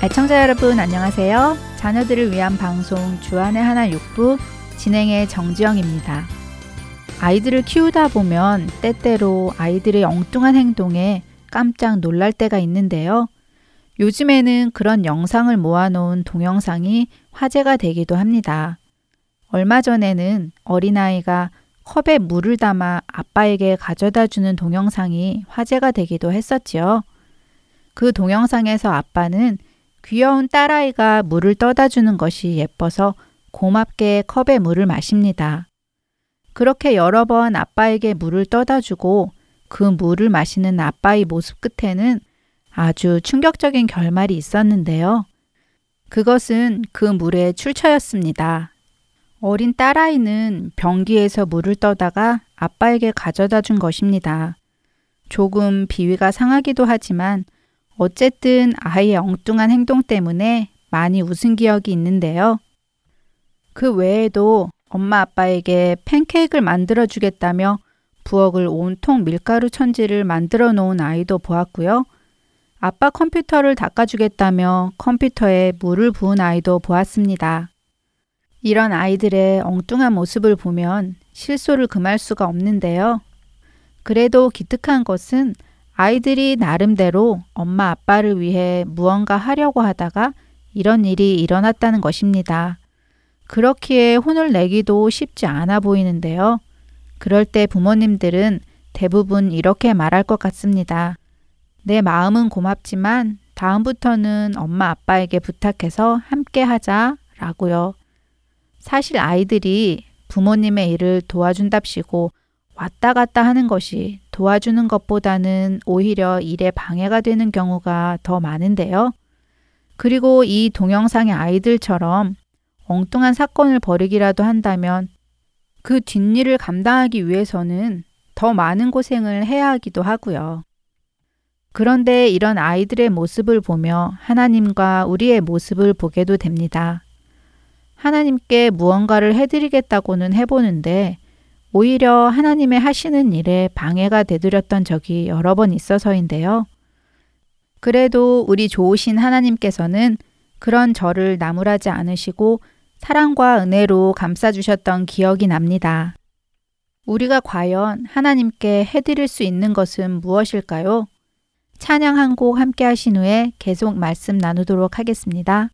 애청자 여러분 안녕하세요. 자녀들을 위한 방송 주안의 하나 육부 진행의 정지영입니다. 아이들을 키우다 보면 때때로 아이들의 엉뚱한 행동에 깜짝 놀랄 때가 있는데요. 요즘에는 그런 영상을 모아놓은 동영상이 화제가 되기도 합니다. 얼마 전에는 어린아이가 컵에 물을 담아 아빠에게 가져다 주는 동영상이 화제가 되기도 했었지요. 그 동영상에서 아빠는 귀여운 딸아이가 물을 떠다 주는 것이 예뻐서 고맙게 컵에 물을 마십니다. 그렇게 여러 번 아빠에게 물을 떠다 주고 그 물을 마시는 아빠의 모습 끝에는 아주 충격적인 결말이 있었는데요. 그것은 그 물의 출처였습니다. 어린 딸아이는 변기에서 물을 떠다가 아빠에게 가져다 준 것입니다. 조금 비위가 상하기도 하지만 어쨌든 아이의 엉뚱한 행동 때문에 많이 웃은 기억이 있는데요. 그 외에도 엄마 아빠에게 팬케이크를 만들어 주겠다며 부엌을 온통 밀가루 천지를 만들어 놓은 아이도 보았고요. 아빠 컴퓨터를 닦아주겠다며 컴퓨터에 물을 부은 아이도 보았습니다. 이런 아이들의 엉뚱한 모습을 보면 실소를 금할 수가 없는데요. 그래도 기특한 것은 아이들이 나름대로 엄마 아빠를 위해 무언가 하려고 하다가 이런 일이 일어났다는 것입니다. 그렇기에 혼을 내기도 쉽지 않아 보이는데요. 그럴 때 부모님들은 대부분 이렇게 말할 것 같습니다. 내 마음은 고맙지만 다음부터는 엄마 아빠에게 부탁해서 함께 하자 라고요. 사실 아이들이 부모님의 일을 도와준답시고 왔다 갔다 하는 것이 도와주는 것보다는 오히려 일에 방해가 되는 경우가 더 많은데요. 그리고 이 동영상의 아이들처럼 엉뚱한 사건을 벌이기라도 한다면 그 뒷일을 감당하기 위해서는 더 많은 고생을 해야 하기도 하고요. 그런데 이런 아이들의 모습을 보며 하나님과 우리의 모습을 보게도 됩니다. 하나님께 무언가를 해드리겠다고는 해보는데 오히려 하나님의 하시는 일에 방해가 되드렸던 적이 여러 번 있어서인데요. 그래도 우리 좋으신 하나님께서는 그런 저를 나무라지 않으시고 사랑과 은혜로 감싸주셨던 기억이 납니다. 우리가 과연 하나님께 해드릴 수 있는 것은 무엇일까요? 찬양 한 곡 함께 하신 후에 계속 말씀 나누도록 하겠습니다.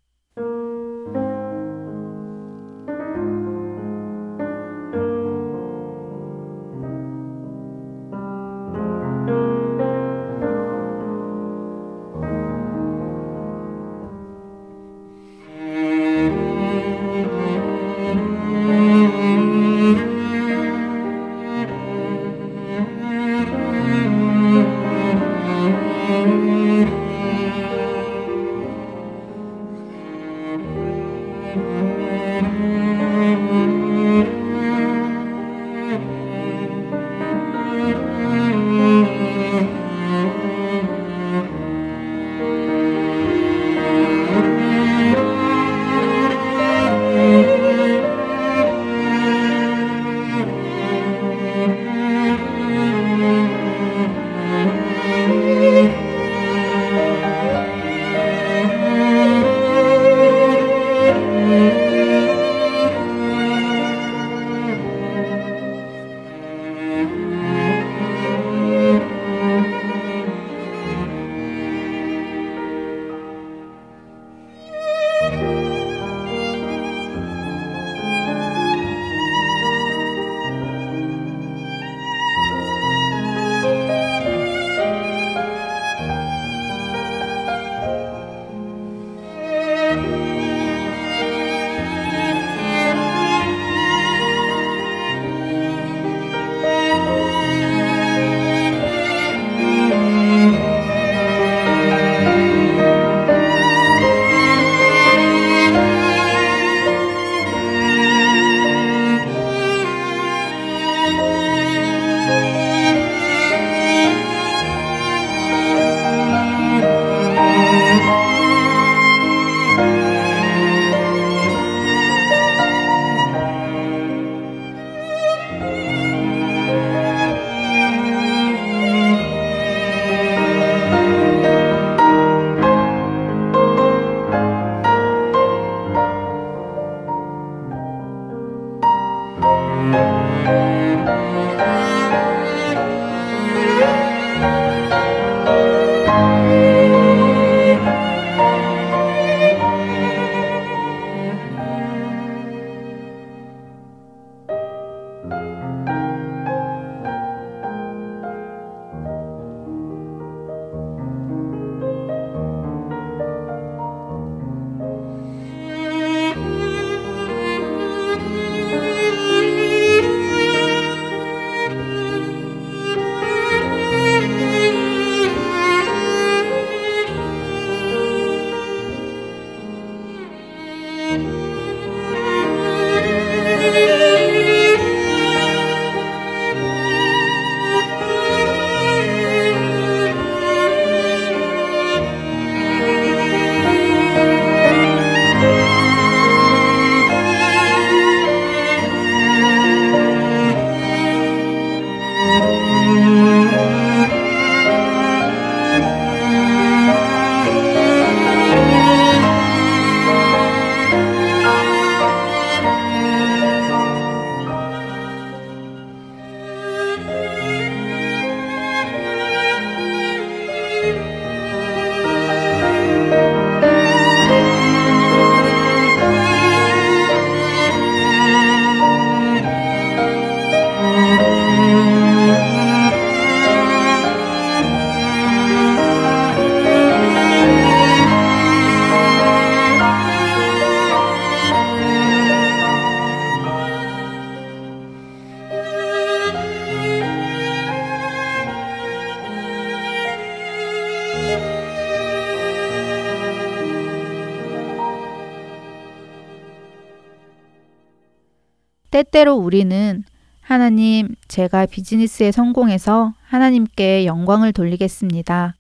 때때로 우리는 하나님, 제가 비즈니스에 성공해서 하나님께 영광을 돌리겠습니다.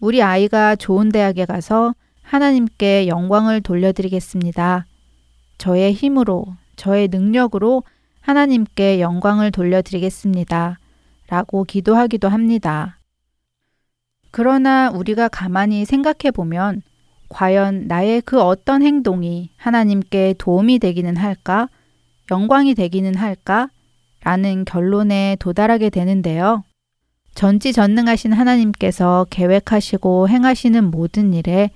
우리 아이가 좋은 대학에 가서 하나님께 영광을 돌려드리겠습니다. 저의 힘으로, 저의 능력으로 하나님께 영광을 돌려드리겠습니다. 라고 기도하기도 합니다. 그러나 우리가 가만히 생각해 보면 과연 나의 그 어떤 행동이 하나님께 도움이 되기는 할까? 영광이 되기는 할까? 라는 결론에 도달하게 되는데요. 전지전능하신 하나님께서 계획하시고 행하시는 모든 일에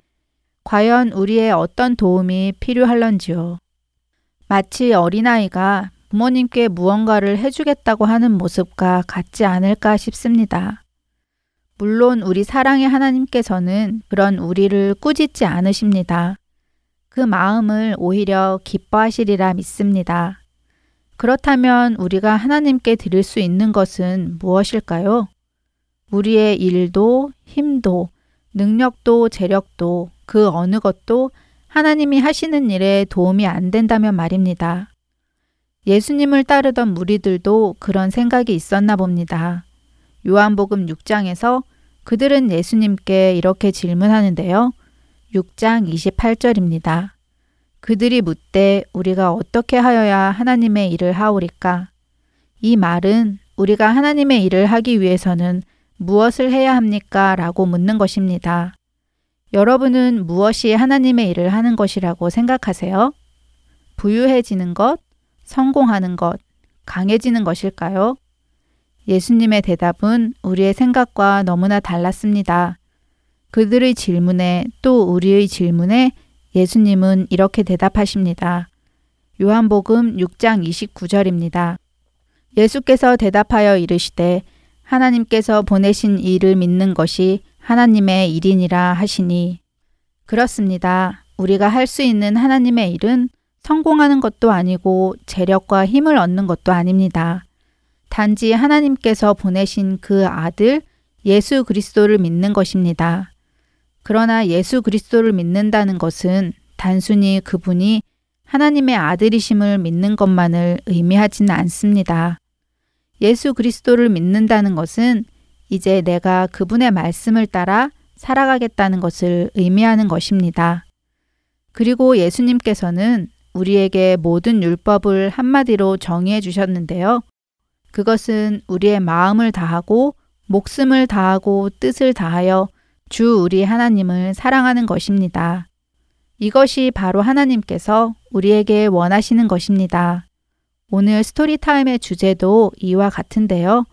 과연 우리의 어떤 도움이 필요할런지요. 마치 어린아이가 부모님께 무언가를 해주겠다고 하는 모습과 같지 않을까 싶습니다. 물론 우리 사랑의 하나님께서는 그런 우리를 꾸짖지 않으십니다. 그 마음을 오히려 기뻐하시리라 믿습니다. 그렇다면 우리가 하나님께 드릴 수 있는 것은 무엇일까요? 우리의 일도, 힘도, 능력도, 재력도, 그 어느 것도 하나님이 하시는 일에 도움이 안 된다면 말입니다. 예수님을 따르던 무리들도 그런 생각이 있었나 봅니다. 요한복음 6장에서 그들은 예수님께 이렇게 질문하는데요. 6장 28절입니다. 그들이 묻되 우리가 어떻게 하여야 하나님의 일을 하오리까? 이 말은 우리가 하나님의 일을 하기 위해서는 무엇을 해야 합니까? 라고 묻는 것입니다. 여러분은 무엇이 하나님의 일을 하는 것이라고 생각하세요? 부유해지는 것, 성공하는 것, 강해지는 것일까요? 예수님의 대답은 우리의 생각과 너무나 달랐습니다. 그들의 질문에 또 우리의 질문에 예수님은 이렇게 대답하십니다. 요한복음 6장 29절입니다. 예수께서 대답하여 이르시되 하나님께서 보내신 일을 믿는 것이 하나님의 일이니라 하시니 그렇습니다. 우리가 할 수 있는 하나님의 일은 성공하는 것도 아니고 재력과 힘을 얻는 것도 아닙니다. 단지 하나님께서 보내신 그 아들 예수 그리스도를 믿는 것입니다. 그러나 예수 그리스도를 믿는다는 것은 단순히 그분이 하나님의 아들이심을 믿는 것만을 의미하지는 않습니다. 예수 그리스도를 믿는다는 것은 이제 내가 그분의 말씀을 따라 살아가겠다는 것을 의미하는 것입니다. 그리고 예수님께서는 우리에게 모든 율법을 한마디로 정의해 주셨는데요. 그것은 우리의 마음을 다하고 목숨을 다하고 뜻을 다하여 주 우리 하나님을 사랑하는 것입니다. 이것이 바로 하나님께서 우리에게 원하시는 것입니다. 오늘 스토리타임의 주제도 이와 같은데요.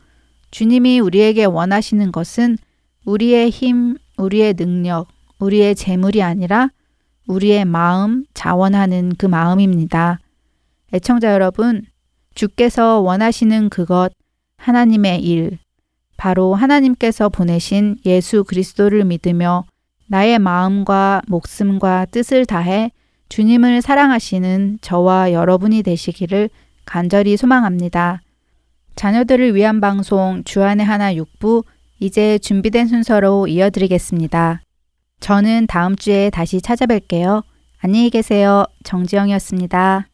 주님이 우리에게 원하시는 것은 우리의 힘, 우리의 능력, 우리의 재물이 아니라 우리의 마음, 자원하는 그 마음입니다. 애청자 여러분, 주께서 원하시는 그것, 하나님의 일, 바로 하나님께서 보내신 예수 그리스도를 믿으며 나의 마음과 목숨과 뜻을 다해 주님을 사랑하시는 저와 여러분이 되시기를 간절히 소망합니다. 자녀들을 위한 방송 주안의 하나 6부 이제 준비된 순서로 이어드리겠습니다. 저는 다음 주에 다시 찾아뵐게요. 안녕히 계세요. 정지영이었습니다.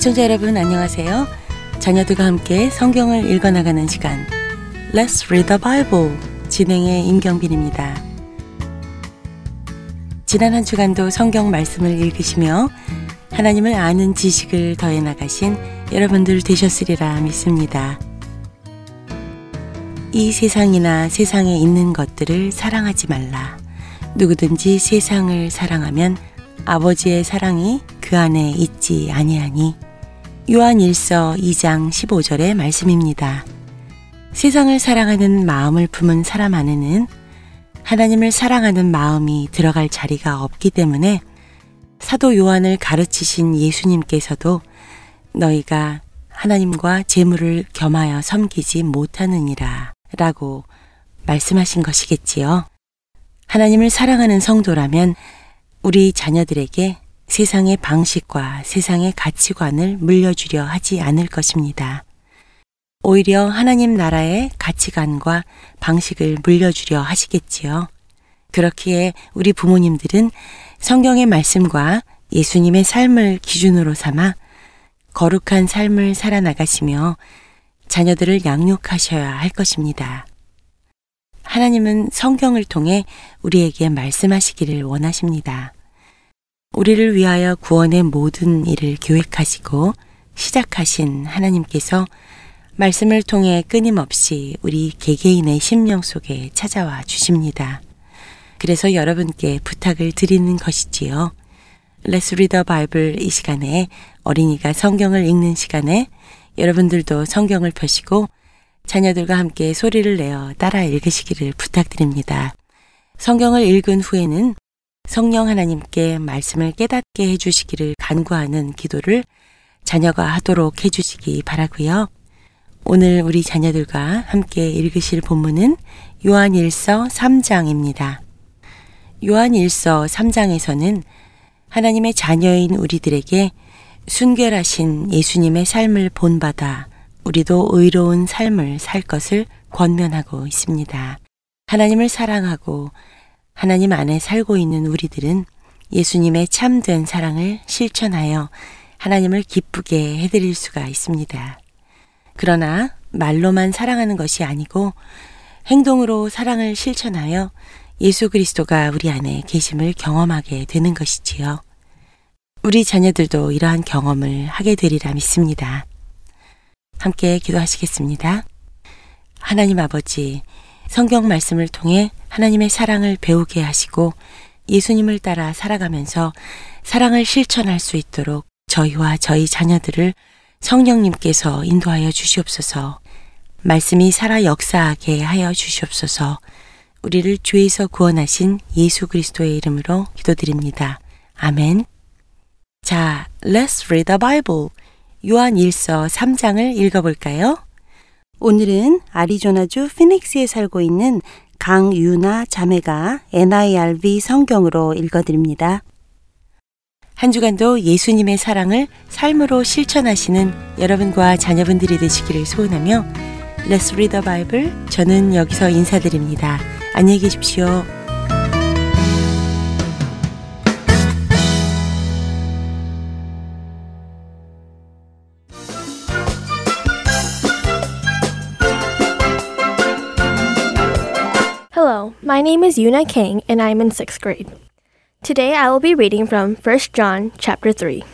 애청자 여러분 안녕하세요. 자녀들과 함께 성경을 읽어나가는 시간 Let's Read the Bible 진행의 임경빈입니다. 지난 한 주간도 성경 말씀을 읽으시며 하나님을 아는 지식을 더해 나가신 여러분들 되셨으리라 믿습니다. 이 세상이나 세상에 있는 것들을 사랑하지 말라. 누구든지 세상을 사랑하면 아버지의 사랑이 그 안에 있지 아니하니 요한 1서 2장 15절의 말씀입니다. 세상을 사랑하는 마음을 품은 사람 안에는 하나님을 사랑하는 마음이 들어갈 자리가 없기 때문에 사도 요한을 가르치신 예수님께서도 너희가 하나님과 재물을 겸하여 섬기지 못하느니라 라고 말씀하신 것이겠지요. 하나님을 사랑하는 성도라면 우리 자녀들에게 세상의 방식과 세상의 가치관을 물려주려 하지 않을 것입니다. 오히려 하나님 나라의 가치관과 방식을 물려주려 하시겠지요. 그렇기에 우리 부모님들은 성경의 말씀과 예수님의 삶을 기준으로 삼아 거룩한 삶을 살아나가시며 자녀들을 양육하셔야 할 것입니다. 하나님은 성경을 통해 우리에게 말씀하시기를 원하십니다. 우리를 위하여 구원의 모든 일을 계획하시고 시작하신 하나님께서 말씀을 통해 끊임없이 우리 개개인의 심령 속에 찾아와 주십니다. 그래서 여러분께 부탁을 드리는 것이지요. Let's read the Bible 이 시간에 어린이가 성경을 읽는 시간에 여러분들도 성경을 펴시고 자녀들과 함께 소리를 내어 따라 읽으시기를 부탁드립니다. 성경을 읽은 후에는 성령 하나님께 말씀을 깨닫게 해주시기를 간구하는 기도를 자녀가 하도록 해주시기 바라고요. 오늘 우리 자녀들과 함께 읽으실 본문은 요한 1서 3장입니다. 요한 1서 3장에서는 하나님의 자녀인 우리들에게 순결하신 예수님의 삶을 본받아 우리도 의로운 삶을 살 것을 권면하고 있습니다. 하나님을 사랑하고 하나님 안에 살고 있는 우리들은 예수님의 참된 사랑을 실천하여 하나님을 기쁘게 해드릴 수가 있습니다. 그러나 말로만 사랑하는 것이 아니고 행동으로 사랑을 실천하여 예수 그리스도가 우리 안에 계심을 경험하게 되는 것이지요. 우리 자녀들도 이러한 경험을 하게 되리라 믿습니다. 함께 기도하시겠습니다. 하나님 아버지, 성경 말씀을 통해 하나님의 사랑을 배우게 하시고 예수님을 따라 살아가면서 사랑을 실천할 수 있도록 저희와 저희 자녀들을 성령님께서 인도하여 주시옵소서 말씀이 살아 역사하게 하여 주시옵소서 우리를 죄에서 구원하신 예수 그리스도의 이름으로 기도드립니다. 아멘. 자, let's read the Bible. 요한 1서 3장을 읽어볼까요? 오늘은 아리조나주 피닉스에 살고 있는 강유나 자매가 NIRV 성경으로 읽어드립니다. 한 주간도 예수님의 사랑을 삶으로 실천하시는 여러분과 자녀분들이 되시기를 소원하며 Let's Read the Bible 저는 여기서 인사드립니다. 안녕히 계십시오. My name is Yuna Kang and I'm in 6th grade. Today I will be reading from 1 John chapter 3.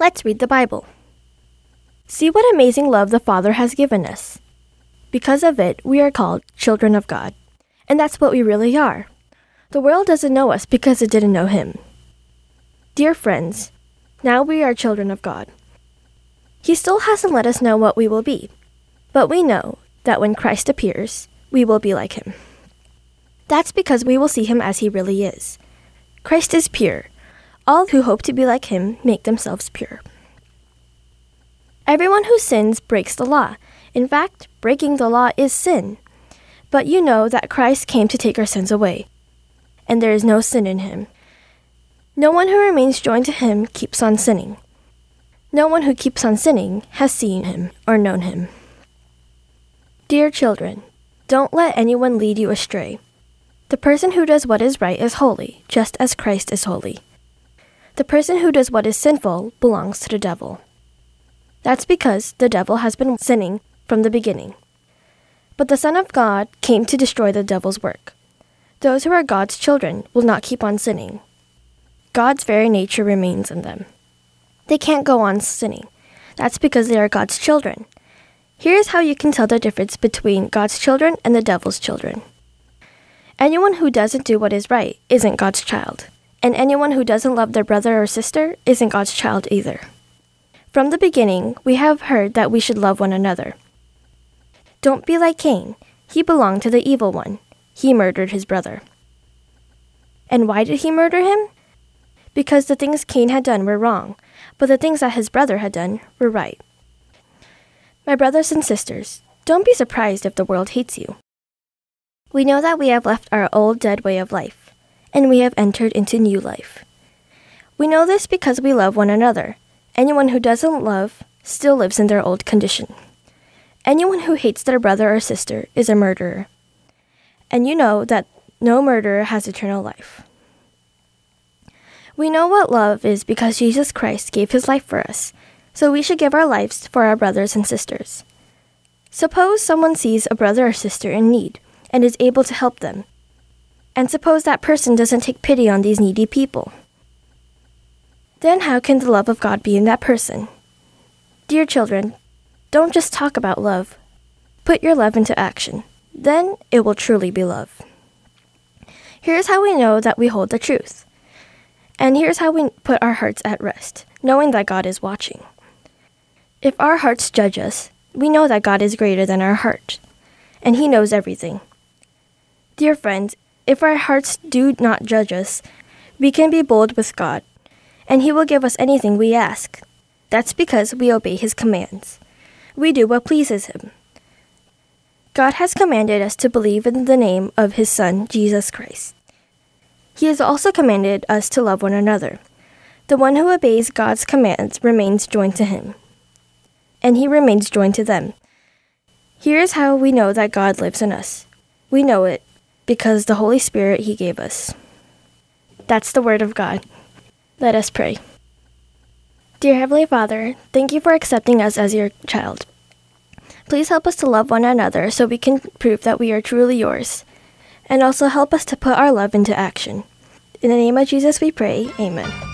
Let's read the Bible. See what amazing love the Father has given us. Because of it, we are called children of God. And that's what we really are. The world doesn't know us because it didn't know Him. Dear friends, now we are children of God. He still hasn't let us know what we will be, but we know that when Christ appears, we will be like Him. That's because we will see him as he really is. Christ is pure. All who hope to be like him make themselves pure. Everyone who sins breaks the law. In fact, breaking the law is sin. But you know that Christ came to take our sins away, and there is no sin in him. No one who remains joined to him keeps on sinning. No one who keeps on sinning has seen him or known him. Dear children, don't let anyone lead you astray. The person who does what is right is holy, just as Christ is holy. The person who does what is sinful belongs to the devil. That's because the devil has been sinning from the beginning. But the Son of God came to destroy the devil's work. Those who are God's children will not keep on sinning. God's very nature remains in them. They can't go on sinning. That's because they are God's children. Here's how you can tell the difference between God's children and the devil's children. Anyone who doesn't do what is right isn't God's child, and anyone who doesn't love their brother or sister isn't God's child either. From the beginning, we have heard that we should love one another. Don't be like Cain. He belonged to the evil one. He murdered his brother. And why did he murder him? Because the things Cain had done were wrong, but the things that his brother had done were right. My brothers and sisters, don't be surprised if the world hates you. We know that we have left our old dead way of life, and we have entered into new life. We know this because we love one another. Anyone who doesn't love still lives in their old condition. Anyone who hates their brother or sister is a murderer. And you know that no murderer has eternal life. We know what love is because Jesus Christ gave his life for us, so we should give our lives for our brothers and sisters. Suppose someone sees a brother or sister in need and is able to help them. And suppose that person doesn't take pity on these needy people. Then how can the love of God be in that person? Dear children, don't just talk about love. Put your love into action. Then it will truly be love. Here's how we know that we hold the truth. And here's how we put our hearts at rest, knowing that God is watching. If our hearts judge us, we know that God is greater than our heart, and He knows everything. Dear friends, if our hearts do not judge us, we can be bold with God, and He will give us anything we ask. That's because we obey His commands. We do what pleases Him. God has commanded us to believe in the name of His Son, Jesus Christ. He has also commanded us to love one another. The one who obeys God's commands remains joined to Him, and He remains joined to them. Here is how we know that God lives in us. We know it because the Holy Spirit He gave us. That's the Word of God. Let us pray. Dear Heavenly Father, thank you for accepting us as your child. Please help us to love one another so we can prove that we are truly yours. And also help us to put our love into action. In the name of Jesus we pray. Amen.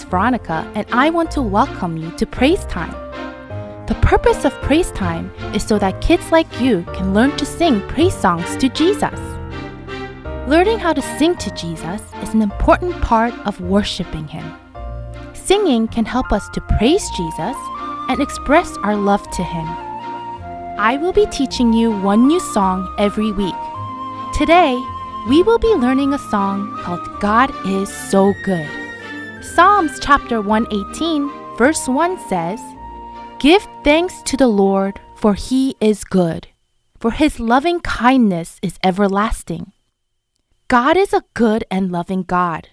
is Veronica, and I want to welcome you to Praise Time. The purpose of Praise Time is so that kids like you can learn to sing praise songs to Jesus. Learning how to sing to Jesus is an important part of worshiping Him. Singing can help us to praise Jesus and express our love to Him. I will be teaching you one new song every week. Today, we will be learning a song called God is So Good. Psalms chapter 118, verse 1 says, Give thanks to the Lord, for he is good, for his loving kindness is everlasting. God is a good and loving God.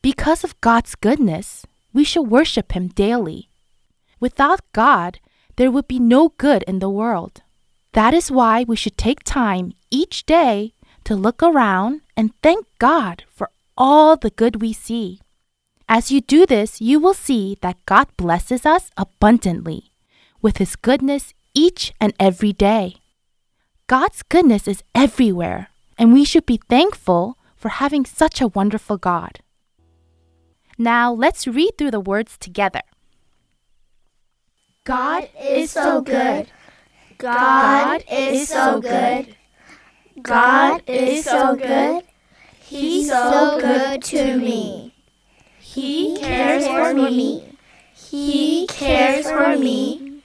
Because of God's goodness, we should worship him daily. Without God, there would be no good in the world. That is why we should take time each day to look around and thank God for all the good we see. As you do this, you will see that God blesses us abundantly with His goodness each and every day. God's goodness is everywhere, and we should be thankful for having such a wonderful God. Now let's read through the words together. God is so good. God is so good. God is so good. He's so good to me. He cares for me. He cares for me.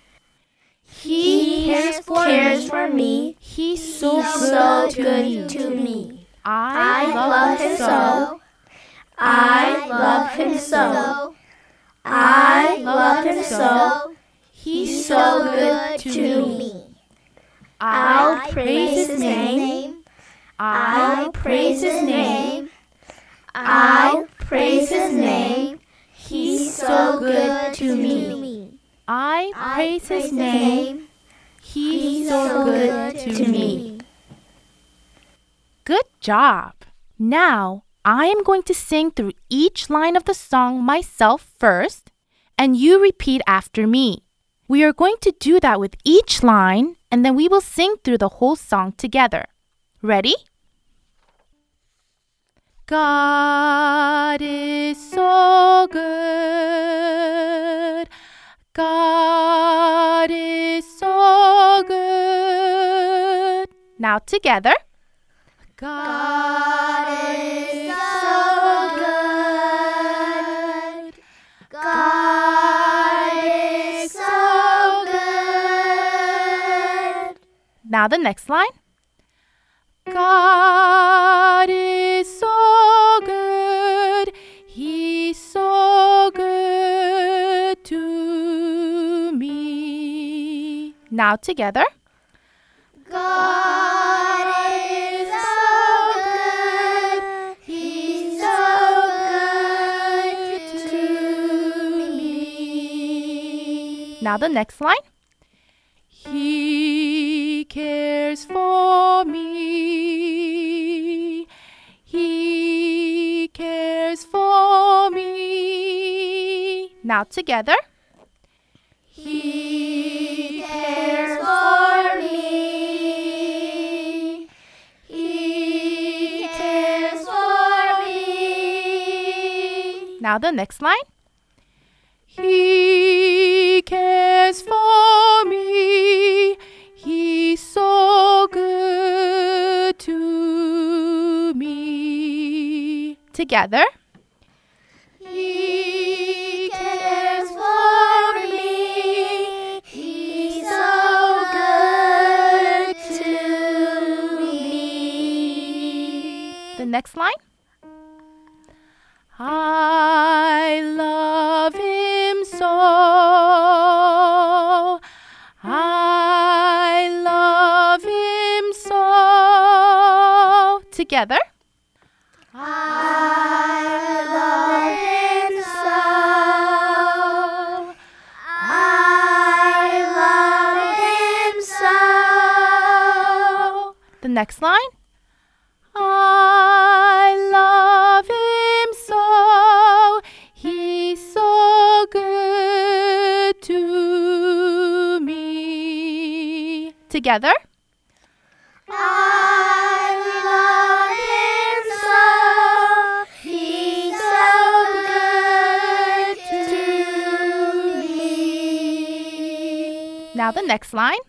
He cares for me. He's so He's good, so to, good me. to me. I love him so. I love him so. I love him so. He's so good to me. I'll praise his name. I'll praise his name. I'll praise his name. He's so good to me. I praise his name. He's He's so good to me. Good job. Now, I am going to sing through each line of the song myself first, and you repeat after me. We are going to do that with each line, and then we will sing through the whole song together. Ready? God is so good. God is so good. Now together. God is so good. God is so good. Now the next line. God is so Now together. God is so good. He's so good to me. Now the next line. He cares for me. He cares for me. Now together. Now the next line. He cares for me. He's so good to me. Together. He cares for me. He's so good to me. The next line. I Together. I love him so. I love him so. The next line. I love him so. He's so good to me. Together. Next line.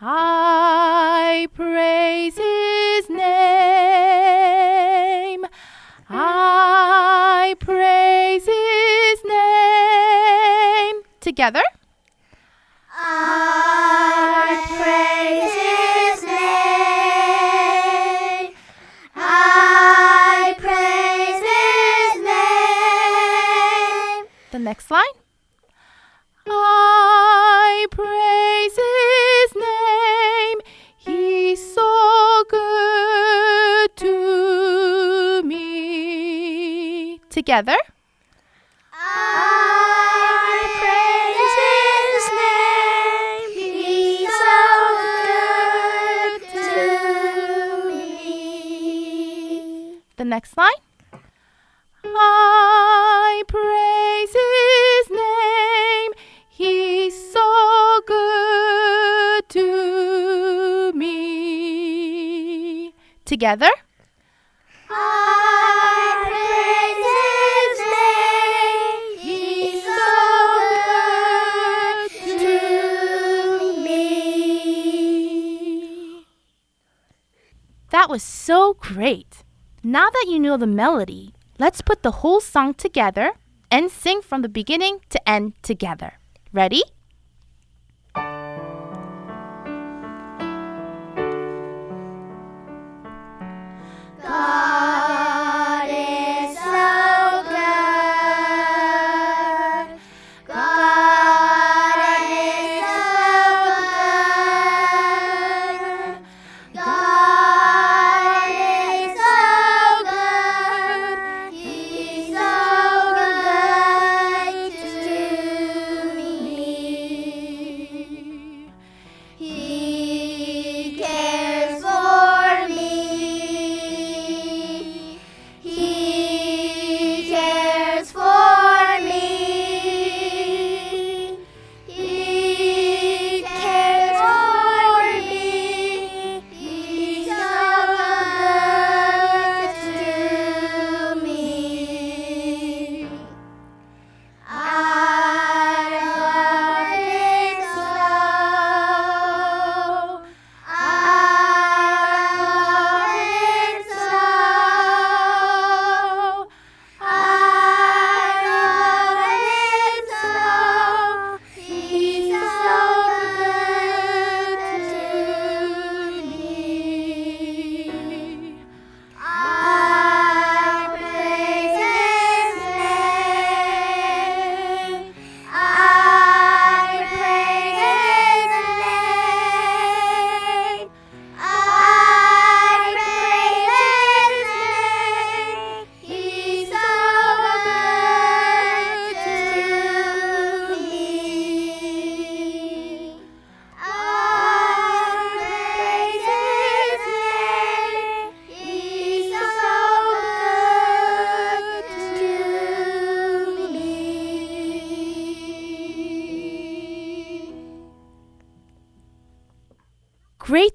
I praise his name. I praise his name. Together. The next line. I praise his name. He's so good to me. Together. I praise his name. He's so good to me. That was so great. Now that you know the melody, let's put the whole song together and sing from the beginning to end together. Ready?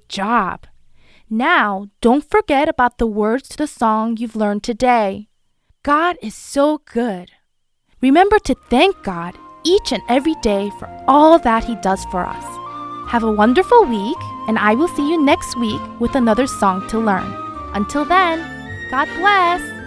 Job! Now, don't forget about the words to the song you've learned today. God is so good. Remember to thank God each and every day for all that He does for us. Have a wonderful week, and I will see you next week with another song to learn. Until then, God bless!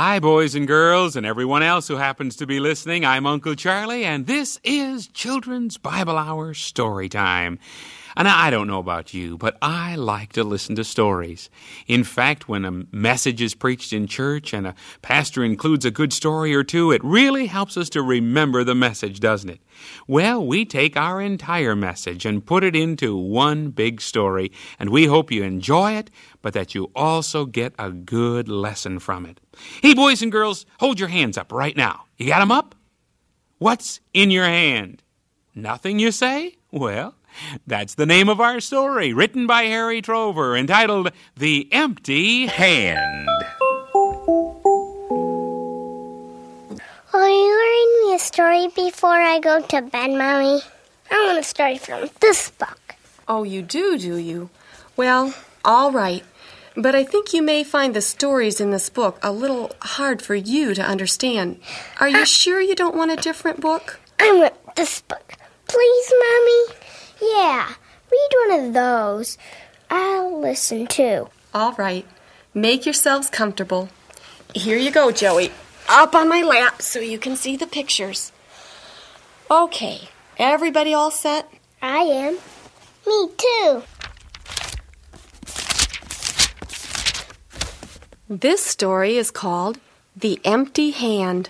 Hi, boys and girls, and everyone else who happens to be listening. I'm Uncle Charlie, and this is Children's Bible Hour Story Time. And I don't know about you, but I like to listen to stories. In fact, when a message is preached in church and a pastor includes a good story or two, it really helps us to remember the message, doesn't it? Well, we take our entire message and put it into one big story, and we hope you enjoy it, but that you also get a good lesson from it. Hey, boys and girls, hold your hands up right now. You got them up? What's in your hand? Nothing, you say? Well, that's the name of our story, written by Harry Trover, entitled The Empty Hand. Will you read me a story before I go to bed, Mommy? I want a story from this book. Oh, you do, do you? Well, all right. But I think you may find the stories in this book a little hard for you to understand. Are you uh, sure you don't want a different book? I want this book. Please, Mommy? Yeah, read one of those. I'll listen too. All right. Make yourselves comfortable. Here you go, Joey. Up on my lap so you can see the pictures. Okay, everybody all set? I am. Me too. This story is called The Empty Hand.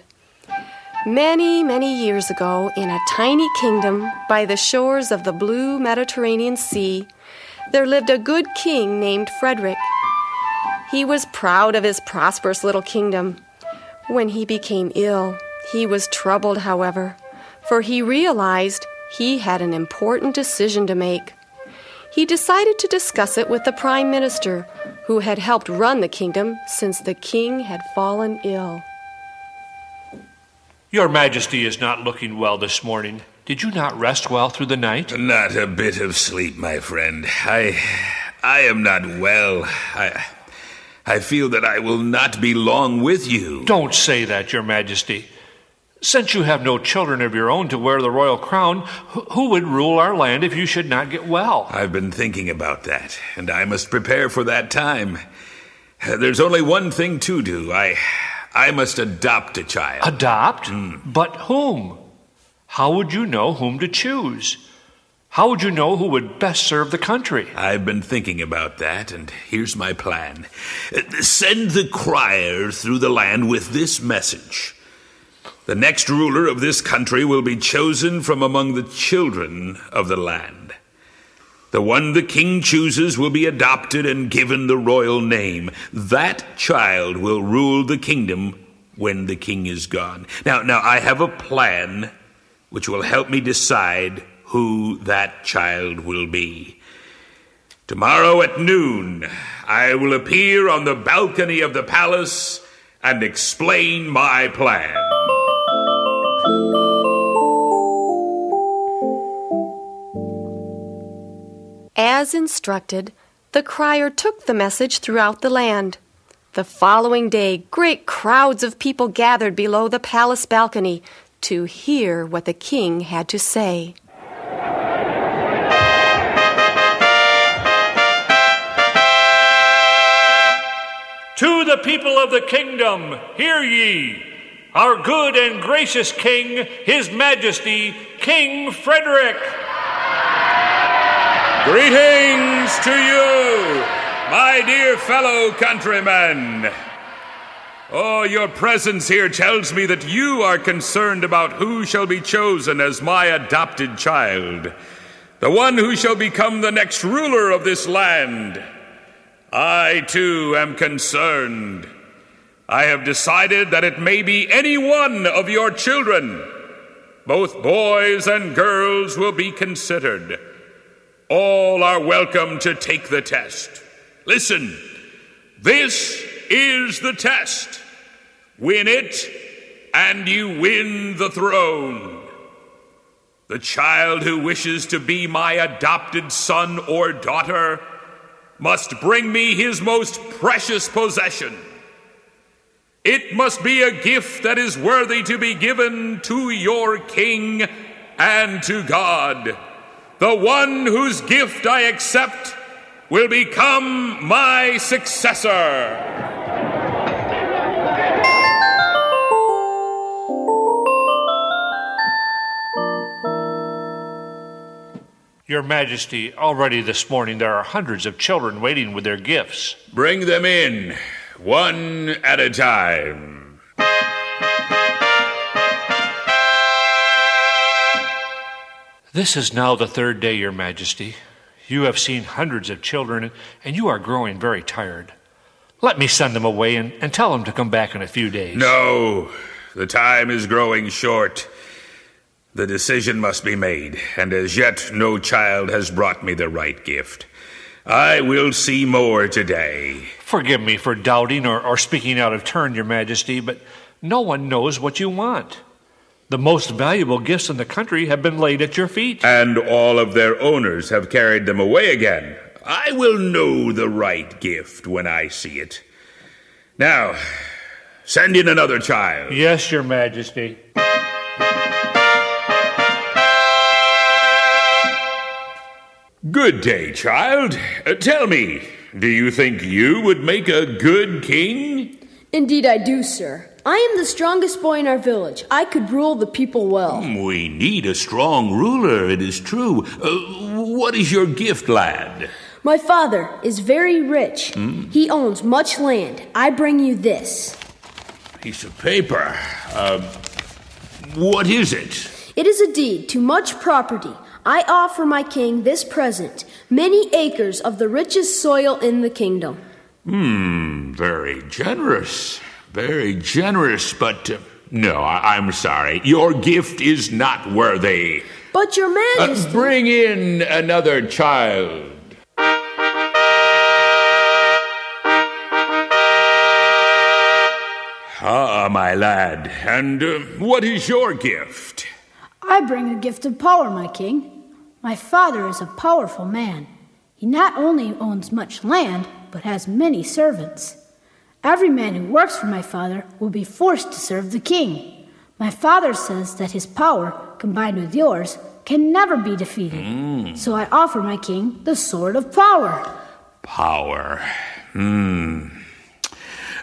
Many, many years ago, in a tiny kingdom by the shores of the blue Mediterranean Sea, there lived a good king named Frederick. He was proud of his prosperous little kingdom. When he became ill, he was troubled, however, for he realized he had an important decision to make. He decided to discuss it with the prime minister, who had helped run the kingdom since the king had fallen ill. Your Majesty is not looking well this morning. Did you not rest well through the night? Not a bit of sleep, my friend. I I am not well. I I feel that I will not be long with you. Don't say that, Your Majesty. Since you have no children of your own to wear the royal crown, who would rule our land if you should not get well? I've been thinking about that, and I must prepare for that time. There's only one thing to do. I I must adopt a child. Adopt? Mm. But whom? How would you know whom to choose? How would you know who would best serve the country? I've been thinking about that, and here's my plan. Send the crier through the land with this message. The next ruler of this country will be chosen from among the children of the land. The one the king chooses will be adopted and given the royal name. That child will rule the kingdom when the king is gone. Now, now I have a plan which will help me decide who that child will be. Tomorrow at noon, I will appear on the balcony of the palace and explain my plan. As instructed, the crier took the message throughout the land. The following day, great crowds of people gathered below the palace balcony to hear what the king had to say. To the people of the kingdom, hear ye! Our good and gracious king, his majesty, King Frederick! Greetings to you, my dear fellow countrymen. Oh, your presence here tells me that you are concerned about who shall be chosen as my adopted child, the one who shall become the next ruler of this land. I, too, am concerned. I have decided that it may be any one of your children. Both boys and girls will be considered. All are welcome to take the test. Listen, this is the test. Win it, and you win the throne. The child who wishes to be my adopted son or daughter must bring me his most precious possession. It must be a gift that is worthy to be given to your king and to God the one whose gift I accept will become my successor. Your Majesty, already this morning there are hundreds of children waiting with their gifts. Bring them in, one at a time. This is now the third day, Your Majesty. You have seen hundreds of children, and you are growing very tired. Let me send them away and, and tell them to come back in a few days. No, the time is growing short. The decision must be made, and as yet no child has brought me the right gift. I will see more today. Forgive me for doubting or, or speaking out of turn, Your Majesty, but no one knows what you want. The most valuable gifts in the country have been laid at your feet. And all of their owners have carried them away again. I will know the right gift when I see it. Now, send in another child. Yes, Your Majesty. Good day, child. Uh, tell me, do you think you would make a good king? Indeed, I do, sir. I am the strongest boy in our village. I could rule the people well. Hmm, We need a strong ruler, it is true. Uh, what is your gift, lad? My father is very rich. He owns much land. I bring you this. Piece of paper. Uh, what is it? It is a deed to much property. I offer my king this present many acres of the richest soil in the kingdom. Hmm, very generous. Very generous, but uh, no, I- I'm sorry. Your gift is not worthy. But, Your Uh, bring in another child. Ah, my lad, and uh, what is your gift? I bring a gift of power, my king. My father is a powerful man. He not only owns much land, but has many servants. Every man who works for my father will be forced to serve the king. My father says that his power, combined with yours, can never be defeated. So I offer my king the sword of power. Power. Hmm.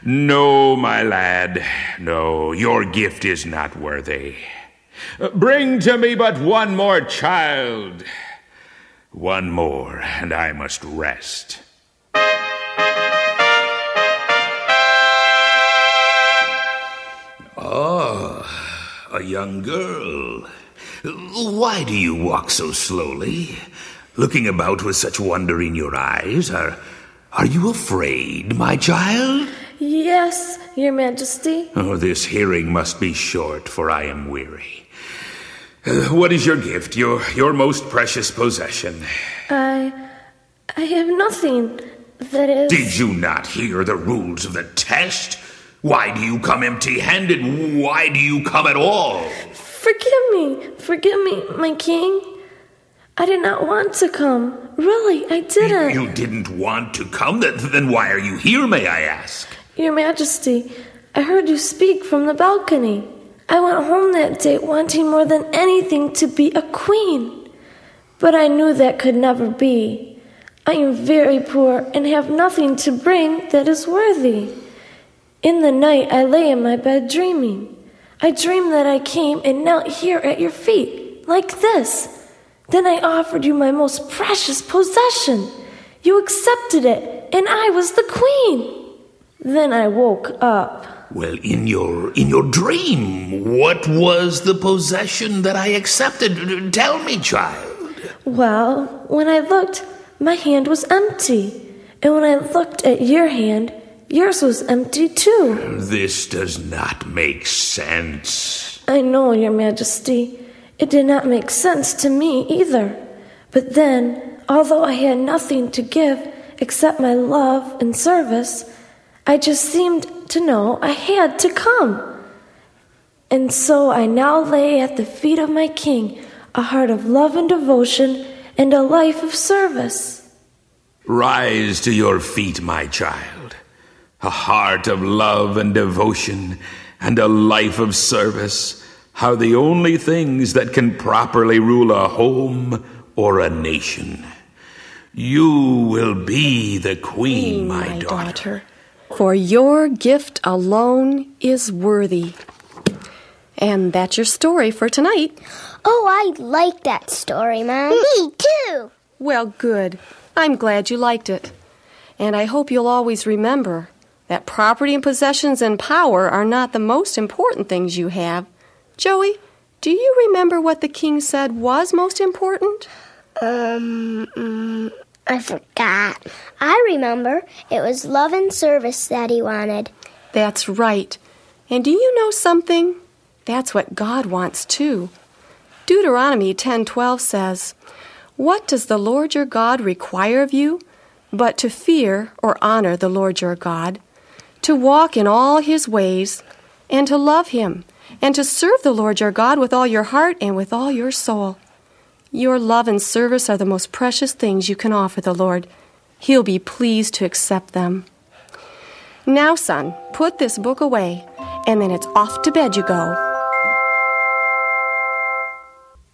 No, my lad. No, your gift is not worthy. Bring to me but one more child. One more, and I must rest. A young girl. Why do you walk so slowly? Looking about with such wonder in your eyes? Are, are you afraid, my child? Yes, Your Majesty. Oh, this hearing must be short, for I am weary. Uh, what is your gift, your, your most precious possession? I. I have nothing. That is. Did you not hear the rules of the test? Why do you come empty handed? Why do you come at all? Forgive me. Forgive me, my king. I did not want to come. Really, I didn't. You didn't want to come? Then, then why are you here, may I ask? Your Majesty, I heard you speak from the balcony. I went home that day wanting more than anything to be a queen. But I knew that could never be. I am very poor and have nothing to bring that is worthy. In the night, I lay in my bed dreaming. I dreamed that I came and knelt here at your feet, like this. Then I offered you my most precious possession. You accepted it, and I was the queen. Then I woke up. Well, in your in your dream, what was the possession that I accepted? Tell me, child. Well, when I looked, my hand was empty. And when I looked at your hand, yours was empty too. This does not make sense. I know, Your Majesty. It did not make sense to me either. But then, although I had nothing to give except my love and service, I just seemed to know I had to come. And so I now lay at the feet of my King, a heart of love and devotion, and a life of service. Rise to your feet, my child. A heart of love and devotion and a life of service are the only things that can properly rule a home or a nation. You will be the queen, my, my daughter. daughter, for your gift alone is worthy. And that's your story for tonight. Oh, I like that story, Mom. Mm. Me too. Well, good. I'm glad you liked it. And I hope you'll always remember that property and possessions and power are not the most important things you have. Joey, do you remember what the king said was most important? Um, mm, I forgot. I remember it was love and service that he wanted. That's right. And do you know something? That's what God wants too. Deuteronomy 10:12 says, "What does the Lord your God require of you but to fear or honor the Lord your God, to walk in all his ways, and to love him, and to serve the Lord your God with all your heart and with all your soul?" Your love and service are the most precious things you can offer the Lord. He'll be pleased to accept them. Now, son, put this book away, and then it's off to bed you go.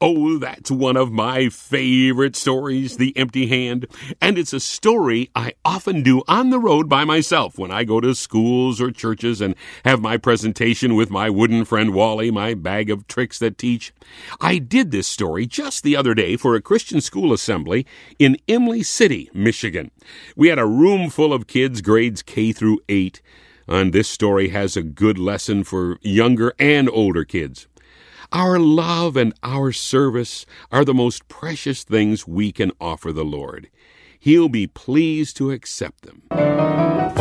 Oh, that's one of my favorite stories, The Empty Hand. And it's a story I often do on the road by myself when I go to schools or churches and have my presentation with my wooden friend Wally, my bag of tricks that teach. I did this story just the other day for a Christian school assembly in Imlay City, Michigan. We had a room full of kids grades K through 8, and this story has a good lesson for younger and older kids. Our love and our service are the most precious things we can offer the Lord. He'll be pleased to accept them.